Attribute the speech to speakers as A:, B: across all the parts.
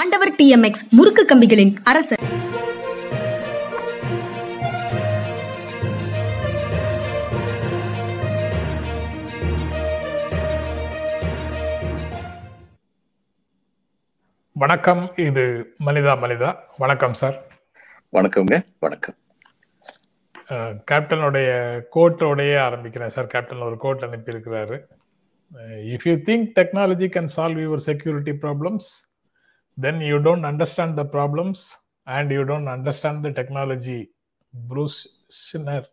A: ஆண்டவர் டிஎம்எக்ஸ் முறுக்கு கம்பிகளின் அரசர்.
B: வணக்கம் இது மனிதா மனிதா. வணக்கம் சார்.
C: வணக்கம்ங்க வணக்கம்.
B: கேப்டனுடைய கோட்டோடைய ஆரம்பிக்கிறேன் சார். கேப்டன் ஒரு quote அனுப்பியிருக்கிறாரு. If you think technology can solve your security problems then you don't understand the problems and you don't understand the technology Bruce Schneier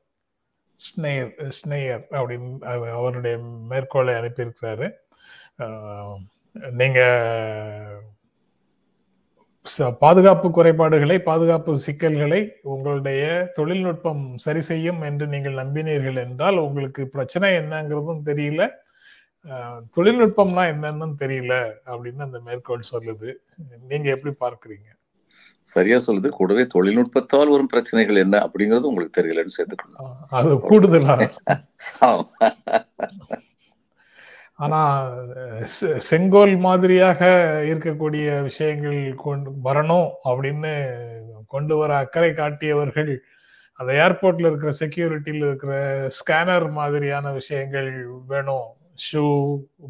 B: Schneier Schneier அப்படின்னு அவருடைய மேற்கோளை அனுப்பியிருக்கிறாரு. நீங்கள் ச- பாதுகாப்பு குறைபாடுகளை பாதுகாப்பு சிக்கல்களை உங்களுடைய தொழில்நுட்பம் சரி செய்யும் என்று நீங்கள் நம்பினீர்கள் என்றால் உங்களுக்கு பிரச்சனை என்னங்கிறதும் தெரியல. தொழில்நுட்பம்னா என்னன்னு தெரியல அப்படின்னு அந்த மேற்கோள் சொல்லுது. நீங்க எப்படி பார்க்கறீங்க?
C: சரியா சொல்லுது. கூடவே தொழில்நுட்பத்தால் வரும் பிரச்சனைகள் என்ன அப்படிங்கிறது உங்களுக்கு தெரியலன்னு சேர்த்துக்கணும்
B: அது கூடுதலா. ஆனா செங்கோல் மாதிரியாக இருக்கக்கூடிய விஷயங்கள் கொண்டு வரணும் அப்படின்னு கொண்டு வர அக்கறை காட்டியவர்கள் அந்த ஏர்போர்ட்ல இருக்கிற செக்யூரிட்டியில் இருக்கிற ஸ்கேனர் மாதிரியான விஷயங்கள் வேணும் ஷூ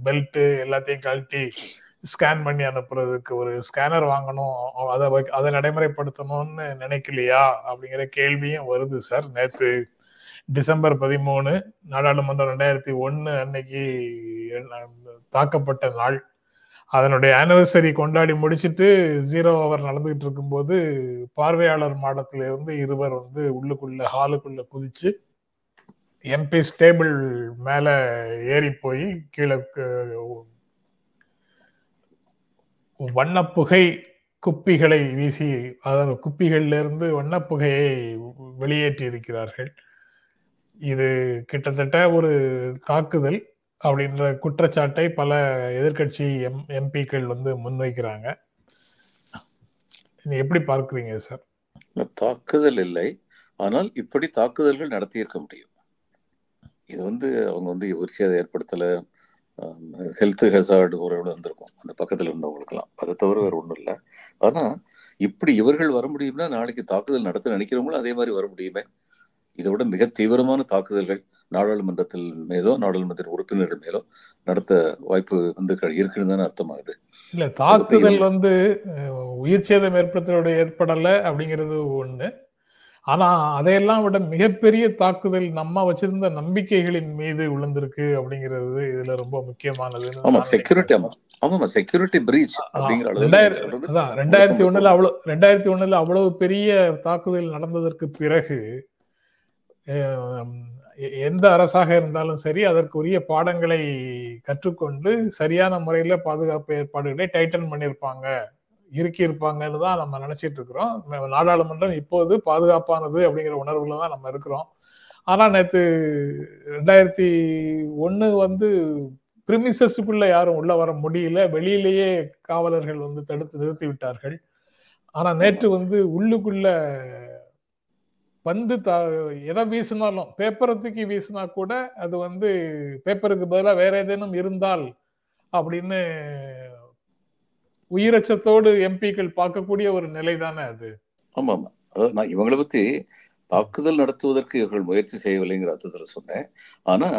B: பெல்ட்டு எல்லாத்தையும் கழட்டி ஸ்கேன் பண்ணி அனுப்புறதுக்கு ஒரு ஸ்கேனர் வாங்கணும். அதை அதை நடைமுறைப்படுத்தணும்னு நினைக்கலையா? அப்படிங்கிற கேள்வியும் வருது சார். நேற்று டிசம்பர் பதிமூணு நாடாளுமன்றம் ரெண்டாயிரத்தி ஒன்று அன்னைக்கு தாக்கப்பட்ட நாள். அதனுடைய ஆனிவர்சரி கொண்டாடி முடிச்சுட்டு ஜீரோ அவர் நடந்துகிட்டு இருக்கும்போது பார்வையாளர் மாடத்துல இருந்து இருவர் வந்து உள்ளுக்குள்ள ஹாலுக்குள்ள குதிச்சு எம்பி ஸ்டேபிள் மேல ஏறி போய் கீழே வண்ணப்புகை குப்பிகளை வீசி அதாவது குப்பிகளிலிருந்து வண்ணப்புகையை வெளியேற்றி இருக்கிறார்கள். இது கிட்டத்தட்ட ஒரு தாக்குதல் அப்படின்ற குற்றச்சாட்டை பல எதிர்க்கட்சி எம் எம்பிக்கள் வந்து முன்வைக்கிறாங்க. எப்படி பார்க்குறீங்க சார்?
C: தாக்குதல் இல்லை. ஆனால் இப்படி தாக்குதல்கள் நடத்தியிருக்க முடியும். இது வந்து அவங்க வந்து ஒரு சேதம் ஏற்படுத்தலை. ஹெல்த் ஹெசார்டு ஒரு வந்திருக்கும். அந்த பக்கத்துல இருந்தவங்களுக்கெல்லாம். அதை தவிர வேற ஒண்ணும் இல்லை. ஆனா இப்படி இவர்கள் வர முடியும்னா நாளைக்கு தாக்குதல் நடத்த நினைக்கிறவங்களும் அதே மாதிரி வர முடியுமே. இதை விட மிக தீவிரமான தாக்குதல்கள் நாடாளுமன்றத்தில் மேலோ நாடாளுமன்ற உறுப்பினர்கள் மேலோ நடத்த வாய்ப்பு வந்து க- இருக்குன்னு தானே அர்த்தமாகுது.
B: இல்ல தாக்குதல் வந்து உயிர் சேதம் ஏற்படுத்தலோட ஏற்படல அப்படிங்கிறது ஒண்ணு. ஆனா அதையெல்லாம் விட மிகப்பெரிய தாக்குதல் நம்ம வச்சிருந்த நம்பிக்கைகளின் மீது விழுந்திருக்கு அப்படிங்கிறது இதுல ரொம்ப முக்கியமானதுன்னு
C: ஆமா செக்யூரிட்டி. ஆமா. செக்யூரிட்டி பிரீச்
B: அதான் ரெண்டாயிரத்தி ஒண்ணுல அவ்வளவு ரெண்டாயிரத்தி ஒண்ணுல அவ்வளவு பெரிய தாக்குதல் நடந்ததற்கு பிறகு எந்த அரசாக இருந்தாலும் சரி அதற்குரிய பாடங்களை கற்றுக்கொண்டு சரியான முறையில பாதுகாப்பு ஏற்பாடுகளை டைட்டன் பண்ணியிருப்பாங்க. இறுக்கி இருப்பாங்கன்னு தான் நம்ம நினைச்சிட்டு இருக்கிறோம் நாடாளுமன்றம் இப்போது பாதுகாப்பானது அப்படிங்கிற உணர்வுல தான் நம்ம இருக்கிறோம். ஆனா நேத்து ரெண்டாயிரத்தி ஒண்ணு வந்து பிரிமிசஸுக்குள்ள யாரும் உள்ள வர முடியல. வெளியிலேயே காவலர்கள் வந்து தடுத்து நிறுத்தி விட்டார்கள். ஆனா நேற்று வந்து உள்ளுக்குள்ள பந்து தா எதை வீசினாலும் பேப்பரை தூக்கி வீசினா கூட அது வந்து பேப்பருக்கு பதிலாக வேற ஏதேனும் இருந்தால் அப்படின்னு உயிரச்சத்தோடு எம்பிக்கள் பார்க்கக்கூடிய ஒரு நிலை தானே அது?
C: ஆமா ஆமா அதாவது நான் இவங்களை பத்தி தாக்குதல் நடத்துவதற்கு இவர்கள் முயற்சி செய்யவில்லைங்கிற அர்த்தத்துல சொன்னேன். ஆனா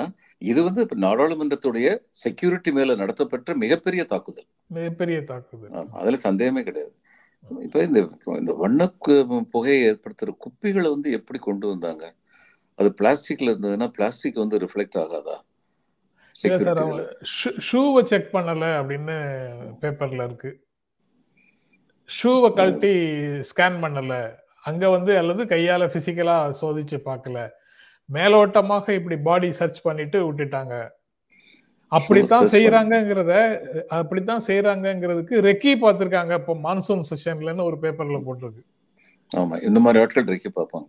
C: இது வந்து இப்ப நாடாளுமன்றத்துடைய செக்யூரிட்டி மேல நடத்தப்பட்ட மிகப்பெரிய தாக்குதல்.
B: மிகப்பெரிய தாக்குதல்.
C: அதுல சந்தேகமே கிடையாது. இப்ப இந்த இந்த வண்ண புகையை ஏற்படுத்துற குப்பிகளை வந்து எப்படி கொண்டு வந்தாங்க? அது பிளாஸ்டிக்ல இருந்ததுன்னா பிளாஸ்டிக் வந்து ரிஃப்ளெக்ட் ஆகாதா?
B: இல்ல சார் ஷூவை செக் பண்ணல அப்படின்னு பேப்பர்ல இருக்கு. ஷூவை கழட்டி ஸ்கேன் பண்ணல. அங்க வந்து அல்லது கையால பிசிக்கலா சோதிச்சு பார்க்கல. மேலோட்டமாக இப்படி பாடி சர்ச் பண்ணிட்டு விட்டுட்டாங்க. அப்படித்தான்
C: search
B: செய்யறாங்கங்கிறத அப்படித்தான் செய்யறாங்கங்கிறதுக்கு ரெக்கி பார்த்திருக்காங்க. இப்போ மான்சூன் செஷன்லன்னு ஒரு பேப்பர்ல போட்டிருக்கு.
C: ஆமா இந்த மாதிரி ஆட்கள் ரெக்கி பார்ப்பாங்க.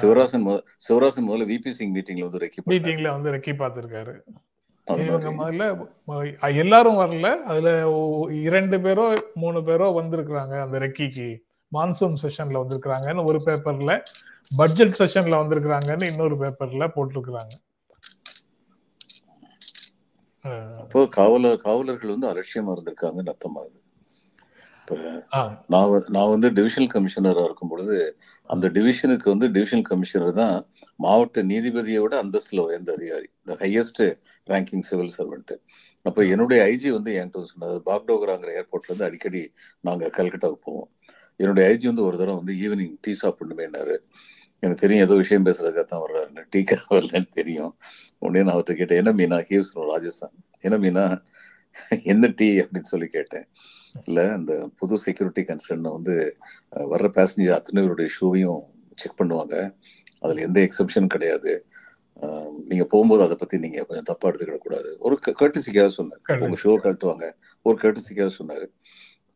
C: சிவராசன் சிவராசன் முதல்ல விபி சிங் மீட்டிங்ல வந்து ரெக்கி
B: மீட்டிங்ல வந்து ரெக்கி பார்த்திருக்காரு. முதல்ல எல்லாரும் வரல. அதுல இரண்டு பேரோ மூணு பேரோ வந்திருக்கிறாங்க அந்த ரெக்கிக்கு. மான்சூன் செஷன்ல வந்திருக்கிறாங்கன்னு ஒரு பேப்பர்ல. பட்ஜெட் செஷன்ல வந்திருக்கிறாங்கன்னு இன்னொரு பேப்பர்ல போட்டிருக்கிறாங்க.
C: அப்போ காவலர் காவலர்கள் வந்து அலட்சியமா இருந்திருக்காங்கன்னு அர்த்தமாகுது நான் நான் வந்து டிவிஷனல் கமிஷனராக இருக்கும் பொழுது அந்த டிவிஷனுக்கு வந்து டிவிஷனல் கமிஷனர் தான் மாவட்ட நீதிபதியை விட அந்தஸ்துல உயர்ந்த அதிகாரி. The highest ranking civil servant அப்போ என்னுடைய ஐஜி வந்து என்கிட்ட சொன்னார். பாக்டோகராங்கிற ஏர்போர்ட்ல இருந்து அடிக்கடி நாங்கள் கல்கட்டாவுக்கு போவோம். என்னுடைய ஐஜி வந்து ஒரு தடவை வந்து ஈவினிங் டீ சாப்பிடணுமேனாரு எனக்கு தெரியும் ஏதோ விஷயம் பேசுறதுக்காக தான் வர்றாருன்னு டீக்கா வரலன்னு தெரியும். உடனே நான் அவர்கிட்ட கேட்டேன் என்ன மீனா? ஹீவ்ஸ் ராஜஸ்தான் என்ன மீனா? எந்த டீ அப்படின்னு சொல்லி கேட்டேன். இல்ல அந்த புது செக்யூரிட்டி கன்சர்ன் வந்து வர்ற பேசஞ்சர் அத்தனை பேருடைய ஷூவையும் செக் பண்ணுவாங்க. அதுல எந்த எக்ஸப்ஷனும் கிடையாது. அஹ், நீங்க போகும்போது அதை பத்தி நீங்க கொஞ்சம் தப்பா எடுத்துக்கிட கூடாது. ஒரு கர்டிசிக்காக சொன்னார்
B: Correct.
C: உங்க ஷோ கட்டுவாங்க. ஒரு கர்டிசிக்காக சொன்னாரு.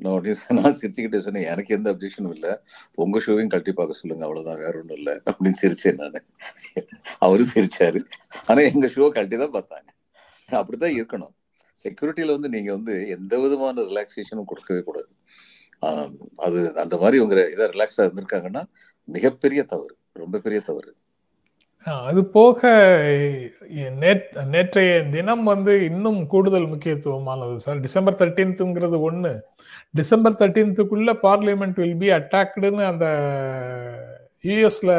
C: நான் நான் சிரிச்சுக்கிட்டே சொன்னேன் எனக்கு எந்த அப்ஜெக்ஷனும் இல்லை. உங்க ஷோவையும் கழட்டி பார்க்க சொல்லுங்க. அவ்வளவுதான். வேற ஒன்றும் இல்லை. அப்படின்னு சிரிச்சேன் நான். அவரும் சிரிச்சாரு. ஆனா எங்க ஷோ கழட்டி தான் பார்த்தாங்க. அப்படித்தான் இருக்கணும். செக்யூரிட்டியில வந்து நீங்க வந்து எந்த விதமான ரிலாக்ஸேஷனும் கொடுக்கவே கூடாது. அது அந்த மாதிரி உங்க இதை ரிலாக்ஸா இருந்திருக்காங்கன்னா மிகப்பெரிய தவறு. ரொம்ப பெரிய தவறு.
B: அது போக நேற்றைய தினம் வந்து இன்னும் கூடுதல் முக்கியத்துவமானது. சார் டிசம்பர் தேர்ட்டீன்த்துங்கிறது ஒண்ணு. டிசம்பர் தேர்ட்டீன்த்துக்குள்ள பார்லிமெண்ட் வில் பி அட்டாக்டுன்னு அந்த யூஎஸ்ல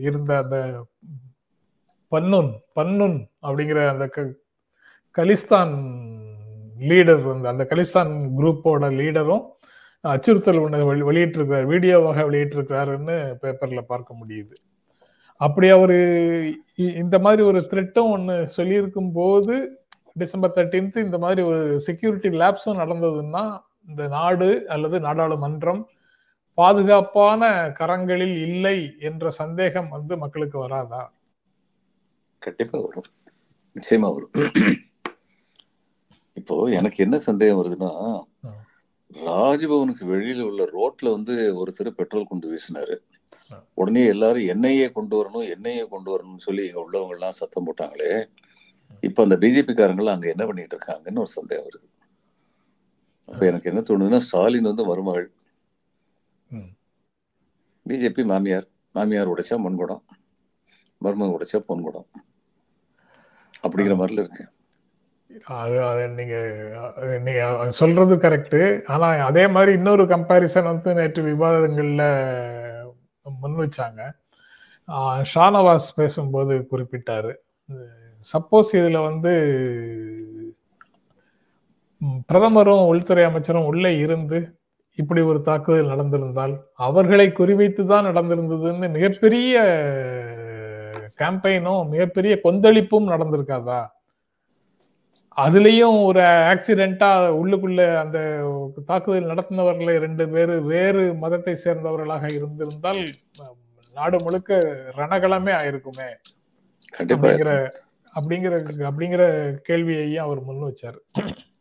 B: இருந்த அந்த பன்னுன் பன்னுன் அப்படிங்கிற அந்த க- கலிஸ்தான் லீடர் வந்து அந்த கலிஸ்தான் குரூப்போட லீடரும் அச்சுறுத்தல் ஒன்று வெளியிட்டிருக்கிறார் வீடியோவாக வெளியிட்டிருக்கிறாருன்னு பேப்பர்ல பார்க்க முடியுது. அப்படி அவரு இ- இந்த மாதிரி ஒரு த்ரெட்டும் ஒன்று சொல்லியிருக்கும் போது டிசம்பர் தேர்ட்டீன்த் இந்த மாதிரி ஒரு செக்யூரிட்டி லேப்ஸும் நடந்ததுன்னா இந்த நாடு அல்லது நாடாளுமன்றம் பாதுகாப்பான கரங்களில் இல்லை என்ற சந்தேகம் வந்து மக்களுக்கு வராதா?
C: கண்டிப்பா வரும். நிச்சயமா வரும். இப்போ எனக்கு என்ன சந்தேகம் வருதுன்னா ராஜ்பவனுக்கு வெளியில உள்ள ரோட்ல வந்து ஒருத்தர் பெட்ரோல் கொண்டு வீசினாரு. உடனே எல்லாரும் எண்ணெயே கொண்டு வரணும் எண்ணெயே கொண்டு வரணும்னு சொல்லி இங்க உள்ளவங்க எல்லாம் சத்தம் போட்டாங்களே. இப்ப அந்த பிஜேபி காரங்களாம் அங்க என்ன பண்ணிட்டு இருக்காங்கன்னு ஒரு சந்தேகம் வருது. அப்ப எனக்கு என்ன தோணுதுன்னா ஸ்டாலின் வந்து மருமகள். பிஜேபி மாமியார் மாமியார் உடைச்சா பொன்குடம் மருமகன் உடைச்சா பொன்குடம். அப்படிங்கிற மாதிரில இருக்கு.
B: அது அது நீங்க அஹ், நீங்க சொல்றது கரெக்ட் ஆனா அதே மாதிரி இன்னொரு கம்பாரிசன் வந்து நேற்று விவாதங்கள்ல முன் வச்சாங்க. ஷானவாஸ் பேசும்போது குறிப்பிட்டாரு. சப்போஸ் இதுல வந்து பிரதமரும் உள்துறை அமைச்சரும் உள்ளே இருந்து இப்படி ஒரு தாக்குதல் நடந்திருந்தால் அவர்களை குறிவைத்து தான் நடந்திருந்ததுன்னு மிகப்பெரிய கேம்பெயினும் மிகப்பெரிய கொந்தளிப்பும் நடந்திருக்காதா? அதுலயும் ஒரு ஆக்சிடென்ட்டா உள்ளுக்குள்ள அந்த தாக்குதல் நடத்தினவர்கள ரெண்டு பேரு வேறு மதத்தை சேர்ந்தவர்களாக இருந்திருந்தால் நாடு முழுக்க ரணகளமே ஆயிருக்குமே. அப்படிங்கிற அப்படிங்கிற அப்படிங்கிற கேள்வியையும் அவர் முன் வச்சாரு.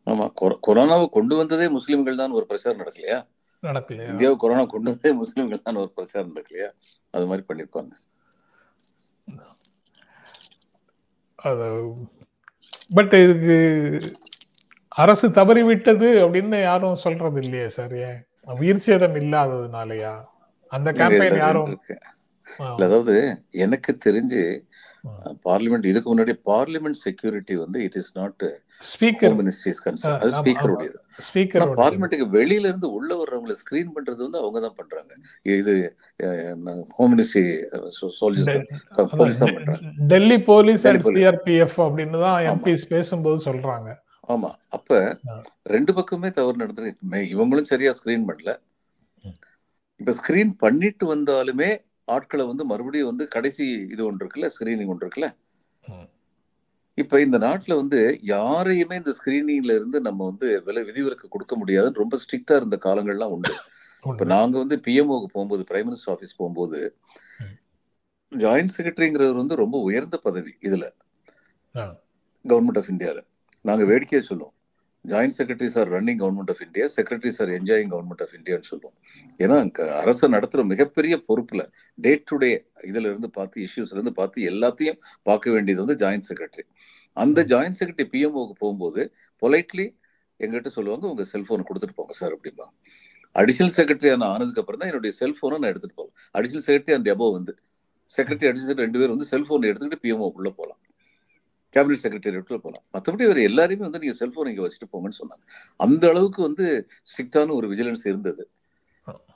C: ஆமா கொர- கொரோனாவை கொண்டு வந்ததே முஸ்லிம்கள் தான் ஒரு பிரச்சாரம் நடக்கலையா?
B: நடக்கலையா?
C: இந்தியாவை கொரோனா கொண்டு வந்ததே முஸ்லிம்கள் தான் ஒரு பிரச்சாரம் நடக்கலையா? அது மாதிரி பண்ணிருப்பாங்க
B: அது பட் இதுக்கு அரசு தவறிவிட்டது அப்படின்னு யாரும் சொல்றது இல்லையே சார் ஏன்? உயிர் சேதம் இல்லாததுனாலயா? அந்த கேம்பெயின் யாரும்
C: அதாவது எனக்கு தெரிஞ்சு. பார்லிமெண்ட் இதுக்கு முன்னாடி பார்லிமெண்ட் செக்யூரிட்டி வந்து it is not
B: speaker
C: ministries concern அது
B: ஆமா,
C: ஸ்பீக்கர் பார்லிமெண்ட்டுக்கு வெளியில இருந்து உள்ள வர்றவங்களை ஸ்கிரீன் பண்றது வந்து அவங்க தான் பண்றாங்க. இது ஹோம் மினிஸ்ட்ரி சோல்ஜர்ஸ் போலீஸ் தான் பண்றாங்க.
B: Delhi police and. சிஆர்பிஎஃப் அப்படின்னு தான். எம்பிஸ் பேசும்போது சொல்றாங்க.
C: ஆமா. அப்ப. ரெண்டு பக்கமே தவறு நடந்திருக்கு. மே- இவங்களும் சரியா ஸ்கிரீன் பண்ணல. இப்ப ஸ்கிரீன் பண்ணிட்டு வந்தாலுமே ஆட்களை வந்து மறுபடியும் வந்து கடைசி இது ஒன்று இருக்குல்ல ஸ்கிரீனிங் ஒன்று இருக்குல்ல. இப்ப இந்த நாட்டுல வந்து யாரையுமே இந்த ஸ்கிரீனிங்ல இருந்து நம்ம வந்து விலை விதிவிலக்கு கொடுக்க முடியாதுன்னு ரொம்ப ஸ்ட்ரிக்டா இருந்த காலங்கள்லாம் உண்டு இப்ப
B: உண்டு.
C: நாங்க வந்து பிஎம்ஓக்கு போகும்போது பிரைம் மினிஸ்டர் ஆபீஸ் போகும்போது
B: ம்.
C: ஜாயிண்ட் செக்ரட்டரிங்கிறவர் வந்து ரொம்ப உயர்ந்த பதவி இதுல. கவர்மெண்ட் ஆஃப் இந்தியால நாங்க வேடிக்கையா சொல்லுவோம் joint secretaries are running government of India secretaries are enjoying government of இந்தியான்னு சொல்லுவோம் ஏன்னா அரசு நடத்துற மிகப்பெரிய பொறுப்புல டே டு டே இதுல இருந்து பார்த்து இஷ்யூஸ்ல இருந்து பார்த்து எல்லாத்தையும் பார்க்க வேண்டியது வந்து ஜாயிண்ட் செக்ரட்டரி அந்த ஜாயிண்ட் செக்ரட்டரி பிஎம்ஓக்கு போகும்போது பொலைட்லி எங்கிட்ட சொல்லுவாங்க உங்க செல்போனை கொடுத்துட்டு போங்க சார் அப்படிம்பாங்க அடிஷனல் செக்ரட்டரி நான் ஆனதுக்கு அப்புறம் தான் என்னுடைய செல்போனை நான் எடுத்துட்டு போகலாம் அடிஷனல் செக்ரட்டரி அண்ட் எபோ வந்து செக்ரட்டரி அடிஷனல் ரெண்டு பேர் வந்து செல்போன் எடுத்துக்கிட்டு பிஎம்ஓ உள்ள போகலாம் கேபினட் செக்ரட்டரியேட்ல போகலாம் மற்றபடி வேறு எல்லாரையுமே வந்து நீங்க செல்போன் இங்க வச்சுட்டு போங்கன்னு சொன்னாங்க. அந்த அளவுக்கு வந்து ஸ்ட்ரிக்டான ஒரு விஜிலன்ஸ் இருந்தது.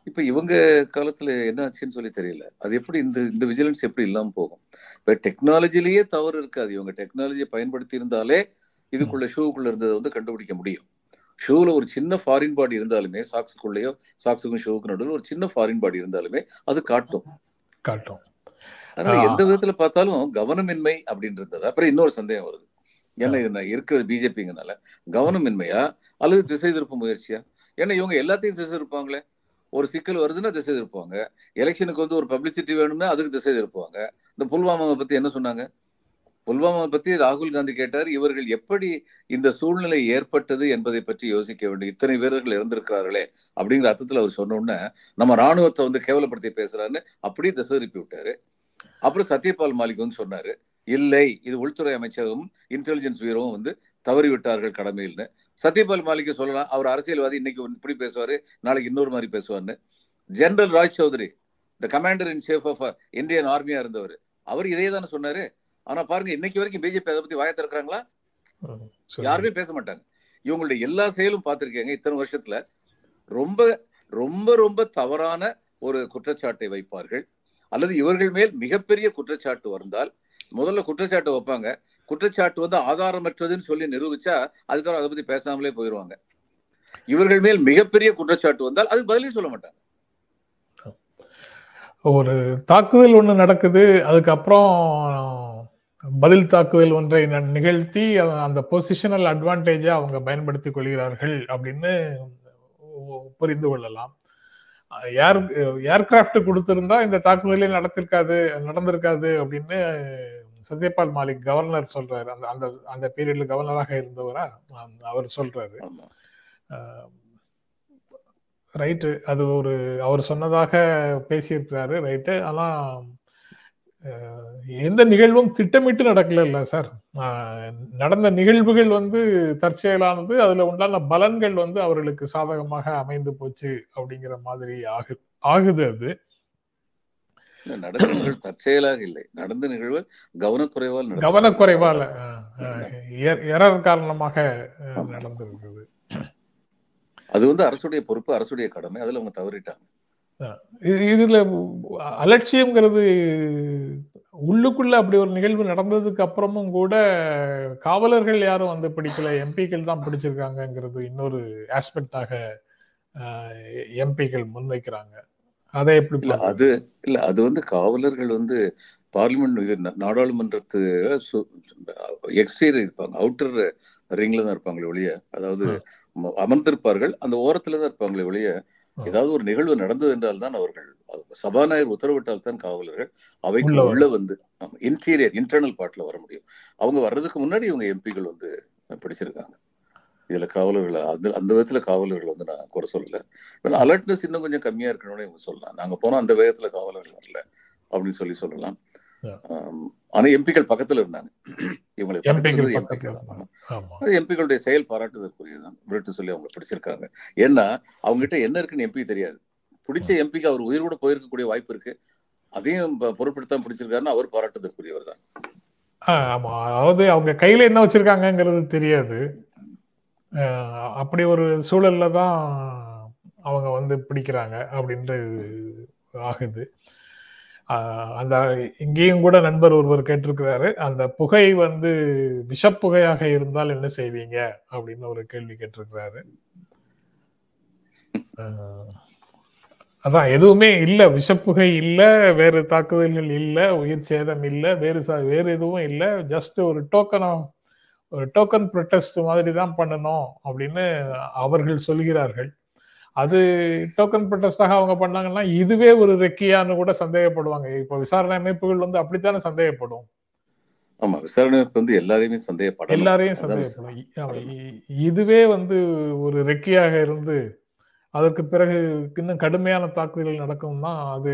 C: இப்ப இவங்க காலத்துல என்ன ஆச்சுன்னு சொல்லி தெரியல. அது எப்படி இந்த இந்த விஜிலன்ஸ் எப்படி இல்லாம போகும்? இப்ப டெக்னாலஜிலேயே தவறு இருக்காது. இவங்க டெக்னாலஜியை பயன்படுத்தி இருந்தாலே இதுக்குள்ள ஷூக்குள்ள இருந்ததை வந்து கண்டுபிடிக்க முடியும். ஷூல ஒரு சின்ன ஃபாரின் பாடி இருந்தாலுமே சாக்ஸுக்குள்ளேயோ சாக்ஸுக்கும் ஷூக்கு நடுவில் ஒரு சின்ன ஃபாரின் பாடி இருந்தாலுமே அது காட்டும்.
B: காட்டும்.
C: அதனால. எந்த விதத்துல பார்த்தாலும் கவனமின்மை அப்படின்றது அப்புறம் இன்னொரு சந்தேகம் வருது. ஏன்னா இது இருக்கிறது பிஜேபிங்கனால கவனமின்மையா அல்லது திசை திருப்ப முயற்சியா? ஏன்னா இவங்க எல்லாத்தையும் திசை திருப்பாங்களே ஒரு சிக்கல் வருதுன்னா திசை திருப்புவாங்க. எலெக்ஷனுக்கு வந்து ஒரு பப்ளிசிட்டி வேணும்னா அதுக்கு திசை திருப்புவாங்க. இந்த புல்வாமாவை பத்தி என்ன சொன்னாங்க? புல்வாமாவை பத்தி ராகுல் காந்தி கேட்டார் இவர்கள் எப்படி இந்த சூழ்நிலை ஏற்பட்டது என்பதை பற்றி யோசிக்க வேண்டும். இத்தனை வீரர்கள் இறந்திருக்கிறார்களே அப்படிங்கிற அர்த்தத்துல அவர் சொன்ன உடனே நம்ம ராணுவத்தை வந்து கேவலப்படுத்தி பேசுறாருன்னு அப்படியே திசை திருப்பி விட்டாரு. அப்புறம் சத்யபால் மாலிக் வந்து சொன்னாரு இல்லை இது உள்துறை அமைச்சகம் இன்டெலிஜென்ஸ் பியூரோவும் வந்து தவறி விட்டார்கள் கடமையில்னு. சத்யபால் மாலிக்கு சொல்லலாம் அவர் அரசியல்வாதி இன்னைக்கு இப்படி பேசுவாரு நாளைக்கு இன்னொரு மாதிரி பேசுவார்னு general Raj Chaudhary the commander in chief of Indian ஆர்மியா இருந்தவர். அவர் இதே தானே சொன்னாரு. ஆனா பாருங்க இன்னைக்கு வரைக்கும் பிஜேபி அதை பத்தி வாய திறக்கிறாங்களா. யாருமே பேச மாட்டாங்க. இவங்களுடைய எல்லா செயலும் பார்த்திருக்கேங்க இத்தனை வருஷத்துல. ரொம்ப ரொம்ப ரொம்ப தவறான ஒரு குற்றச்சாட்டை வைப்பார்கள். அல்லது இவர்கள் மேல் மிகப்பெரிய குற்றச்சாட்டு வந்தால் முதல்ல குற்றச்சாட்டு வைப்பாங்க. குற்றச்சாட்டு வந்து ஆதாரமற்றதுன்னு சொல்லி நிரூபிச்சா அதுக்கப்புறம் அதை பத்தி பேசாமலே போயிடுவாங்க இவர்கள் மேல் மிகப்பெரிய குற்றச்சாட்டு வந்தால் அதுக்கு பதிலே சொல்ல மாட்டாங்க.
B: ஒரு தாக்குதல் ஒன்று நடக்குது அதுக்கப்புறம் பதில் தாக்குதல் ஒன்றை நிகழ்த்தி அந்த பொசிஷனல் அட்வான்டேஜை அவங்க பயன்படுத்திக் கொள்கிறார்கள் அப்படின்னு புரிந்து கொள்ளலாம். ஏர் ஏர்கிராஃப்ட் கொடுத்திருந்தா இந்த தாக்குதலே நடத்திருக்காது நடந்திருக்காது அப்படின்னு சத்யபால் மாலிக் கவர்னர் சொல்றாரு. அந்த அந்த அந்த பீரியட்ல கவர்னராக இருந்தவரா? அவர் சொல்றாரு. ரைட்டு அது ஒரு அவர் சொன்னதாக பேசியிருக்கிறாரு ரைட்டு ஆனா அஹ், எந்த நிகழ்வும் திட்டமிட்டு நடக்கல இல்ல சார் நடந்த நிகழ்வுகள் வந்து தற்செயலானது அதுல உண்டான பலன்கள் வந்து அவர்களுக்கு சாதகமாக அமைந்து போச்சு அப்படிங்கிற மாதிரி ஆகு ஆகுது அது.
C: நடந்த நிகழ்வு தற்செயலாக இல்லை. நடந்த நிகழ்வு கவனக்குறைவால்.
B: கவனக்குறைவால எரர் காரணமாக. நடந்திருக்குது
C: அது வந்து அரசுடைய பொறுப்பு அரசுடைய கடமை அதுல அவங்க தவறிட்டாங்க.
B: இதுல அலட்சியம்ங்கிறது உள்ளுக்குள்ள அப்படி ஒரு நிகழ்வு நடந்ததுக்கு அப்புறமும் கூட காவலர்கள் யாரும் வந்து பிடிக்கல. எம்பிக்கள் தான் பிடிச்சிருக்காங்கங்கிறது இன்னொரு ஆஸ்பெக்டாக எம்பிக்கள் முன்வைக்கிறாங்க. அதை எப்படி
C: இல்ல? அது இல்ல அது வந்து காவலர்கள் வந்து பார்லிமெண்ட் இது நாடாளுமன்றத்து எக்ஸ்டீரியர் இருப்பாங்க. அவுட்டர் ரிங்ல தான் இருப்பாங்களே ஒழிய அதாவது அமர்ந்திருப்பார்கள். அந்த ஓரத்துல தான் இருப்பாங்களே ஒழிய. ஏதாவது ஒரு நிகழ்வு நடந்தது என்றால் தான் அவர்கள் சபாநாயகர் உத்தரவிட்டால் தான் காவலர்கள் அவைக்கு
B: உள்ள
C: வந்து இன்டீரியர் இன்டர்னல் பார்ட்ல வர முடியும். அவங்க வர்றதுக்கு முன்னாடி இவங்க எம்பிகள் வந்து பிடிச்சிருக்காங்க. இதுல காவலர்கள் அந்த அந்த விதத்துல காவலர்கள் வந்து நான் குறை சொல்லல. அலர்ட்னஸ் இன்னும் கொஞ்சம் கம்மியா இருக்கணும்னு இவங்க சொல்லலாம். நாங்க போனோம் அந்த வேகத்துல காவலர்கள் வரல அப்படின்னு சொல்லி சொல்லலாம். ஆனா எம்பிக்கள் பக்கத்துல இருந்தாங்க. இவங்களை
B: எம்பிக்கள்
C: பக்கத்துல
B: பக்கத்துல
C: எம்பிக்கள்
B: இருந்தாங்க. ஆமா.
C: அது எம்பிகளுடைய செயல் பாராட்டுதற்குரியதுதான். விருட்டு சொல்லி அவங்க பிடிச்சிருக்காங்க. ஏன்னா அவங்க கிட்ட என்ன இருக்குன்னு எம்பி தெரியாது. பிடிச்ச எம்பிக்கு அவர் உயிர் கூட போயிருக்கக்கூடிய வாய்ப்பு இருக்கு. அதையும் பொருட்படுத்தாம பிடிச்சிருக்காருன்னா அவர் பாராட்டுதற்குரியவர் தான்
B: ஆமா. அதாவது அவங்க கையில என்ன வச்சிருக்காங்கங்கிறது தெரியாது. அப்படி ஒரு சூழல்ல தான் அவங்க வந்து பிடிக்கிறாங்க அப்படின்றது ஆகுது. அந்த இங்கேயும் கூட நண்பர் ஒருவர் கேட்டிருக்கிறாரு. அந்த புகை வந்து விஷப்புகையாக இருந்தால் என்ன செய்வீங்க? அப்படின்னு ஒரு கேள்வி கேட்டிருக்கிறாரு. அதான் எதுவுமே இல்ல. விஷப்புகை இல்ல வேறு தாக்குதல்கள் இல்ல உயிர் சேதம் இல்ல வேறு ச- வேறு எதுவும் இல்ல. ஜஸ்ட் ஒரு டோக்கன் ஒரு டோக்கன் ப்ரொட்டஸ்ட் மாதிரி தான் பண்ணணும் அப்படின்னு அவர்கள் சொல்கிறார்கள். அது டோக்கன் ப்ரொட்டஸ்டாக அவங்க பண்ணாங்கன்னா இதுவே ஒரு ரெக்கியான்னு கூட சந்தேகப்படுவாங்க. இப்போ விசாரணை அமைப்புகள் வந்து அப்படித்தானே சந்தேகப்படும்?
C: ஆமா விசாரணை வந்து எல்லாரையுமே சந்தேகப்படலாம்
B: எல்லாரையும் சந்தேகப்படும் இதுவே வந்து ஒரு ரெக்கியாக இருந்து அதற்கு பிறகு இன்னும் கடுமையான தாக்குதல்கள் நடக்கும்னா அது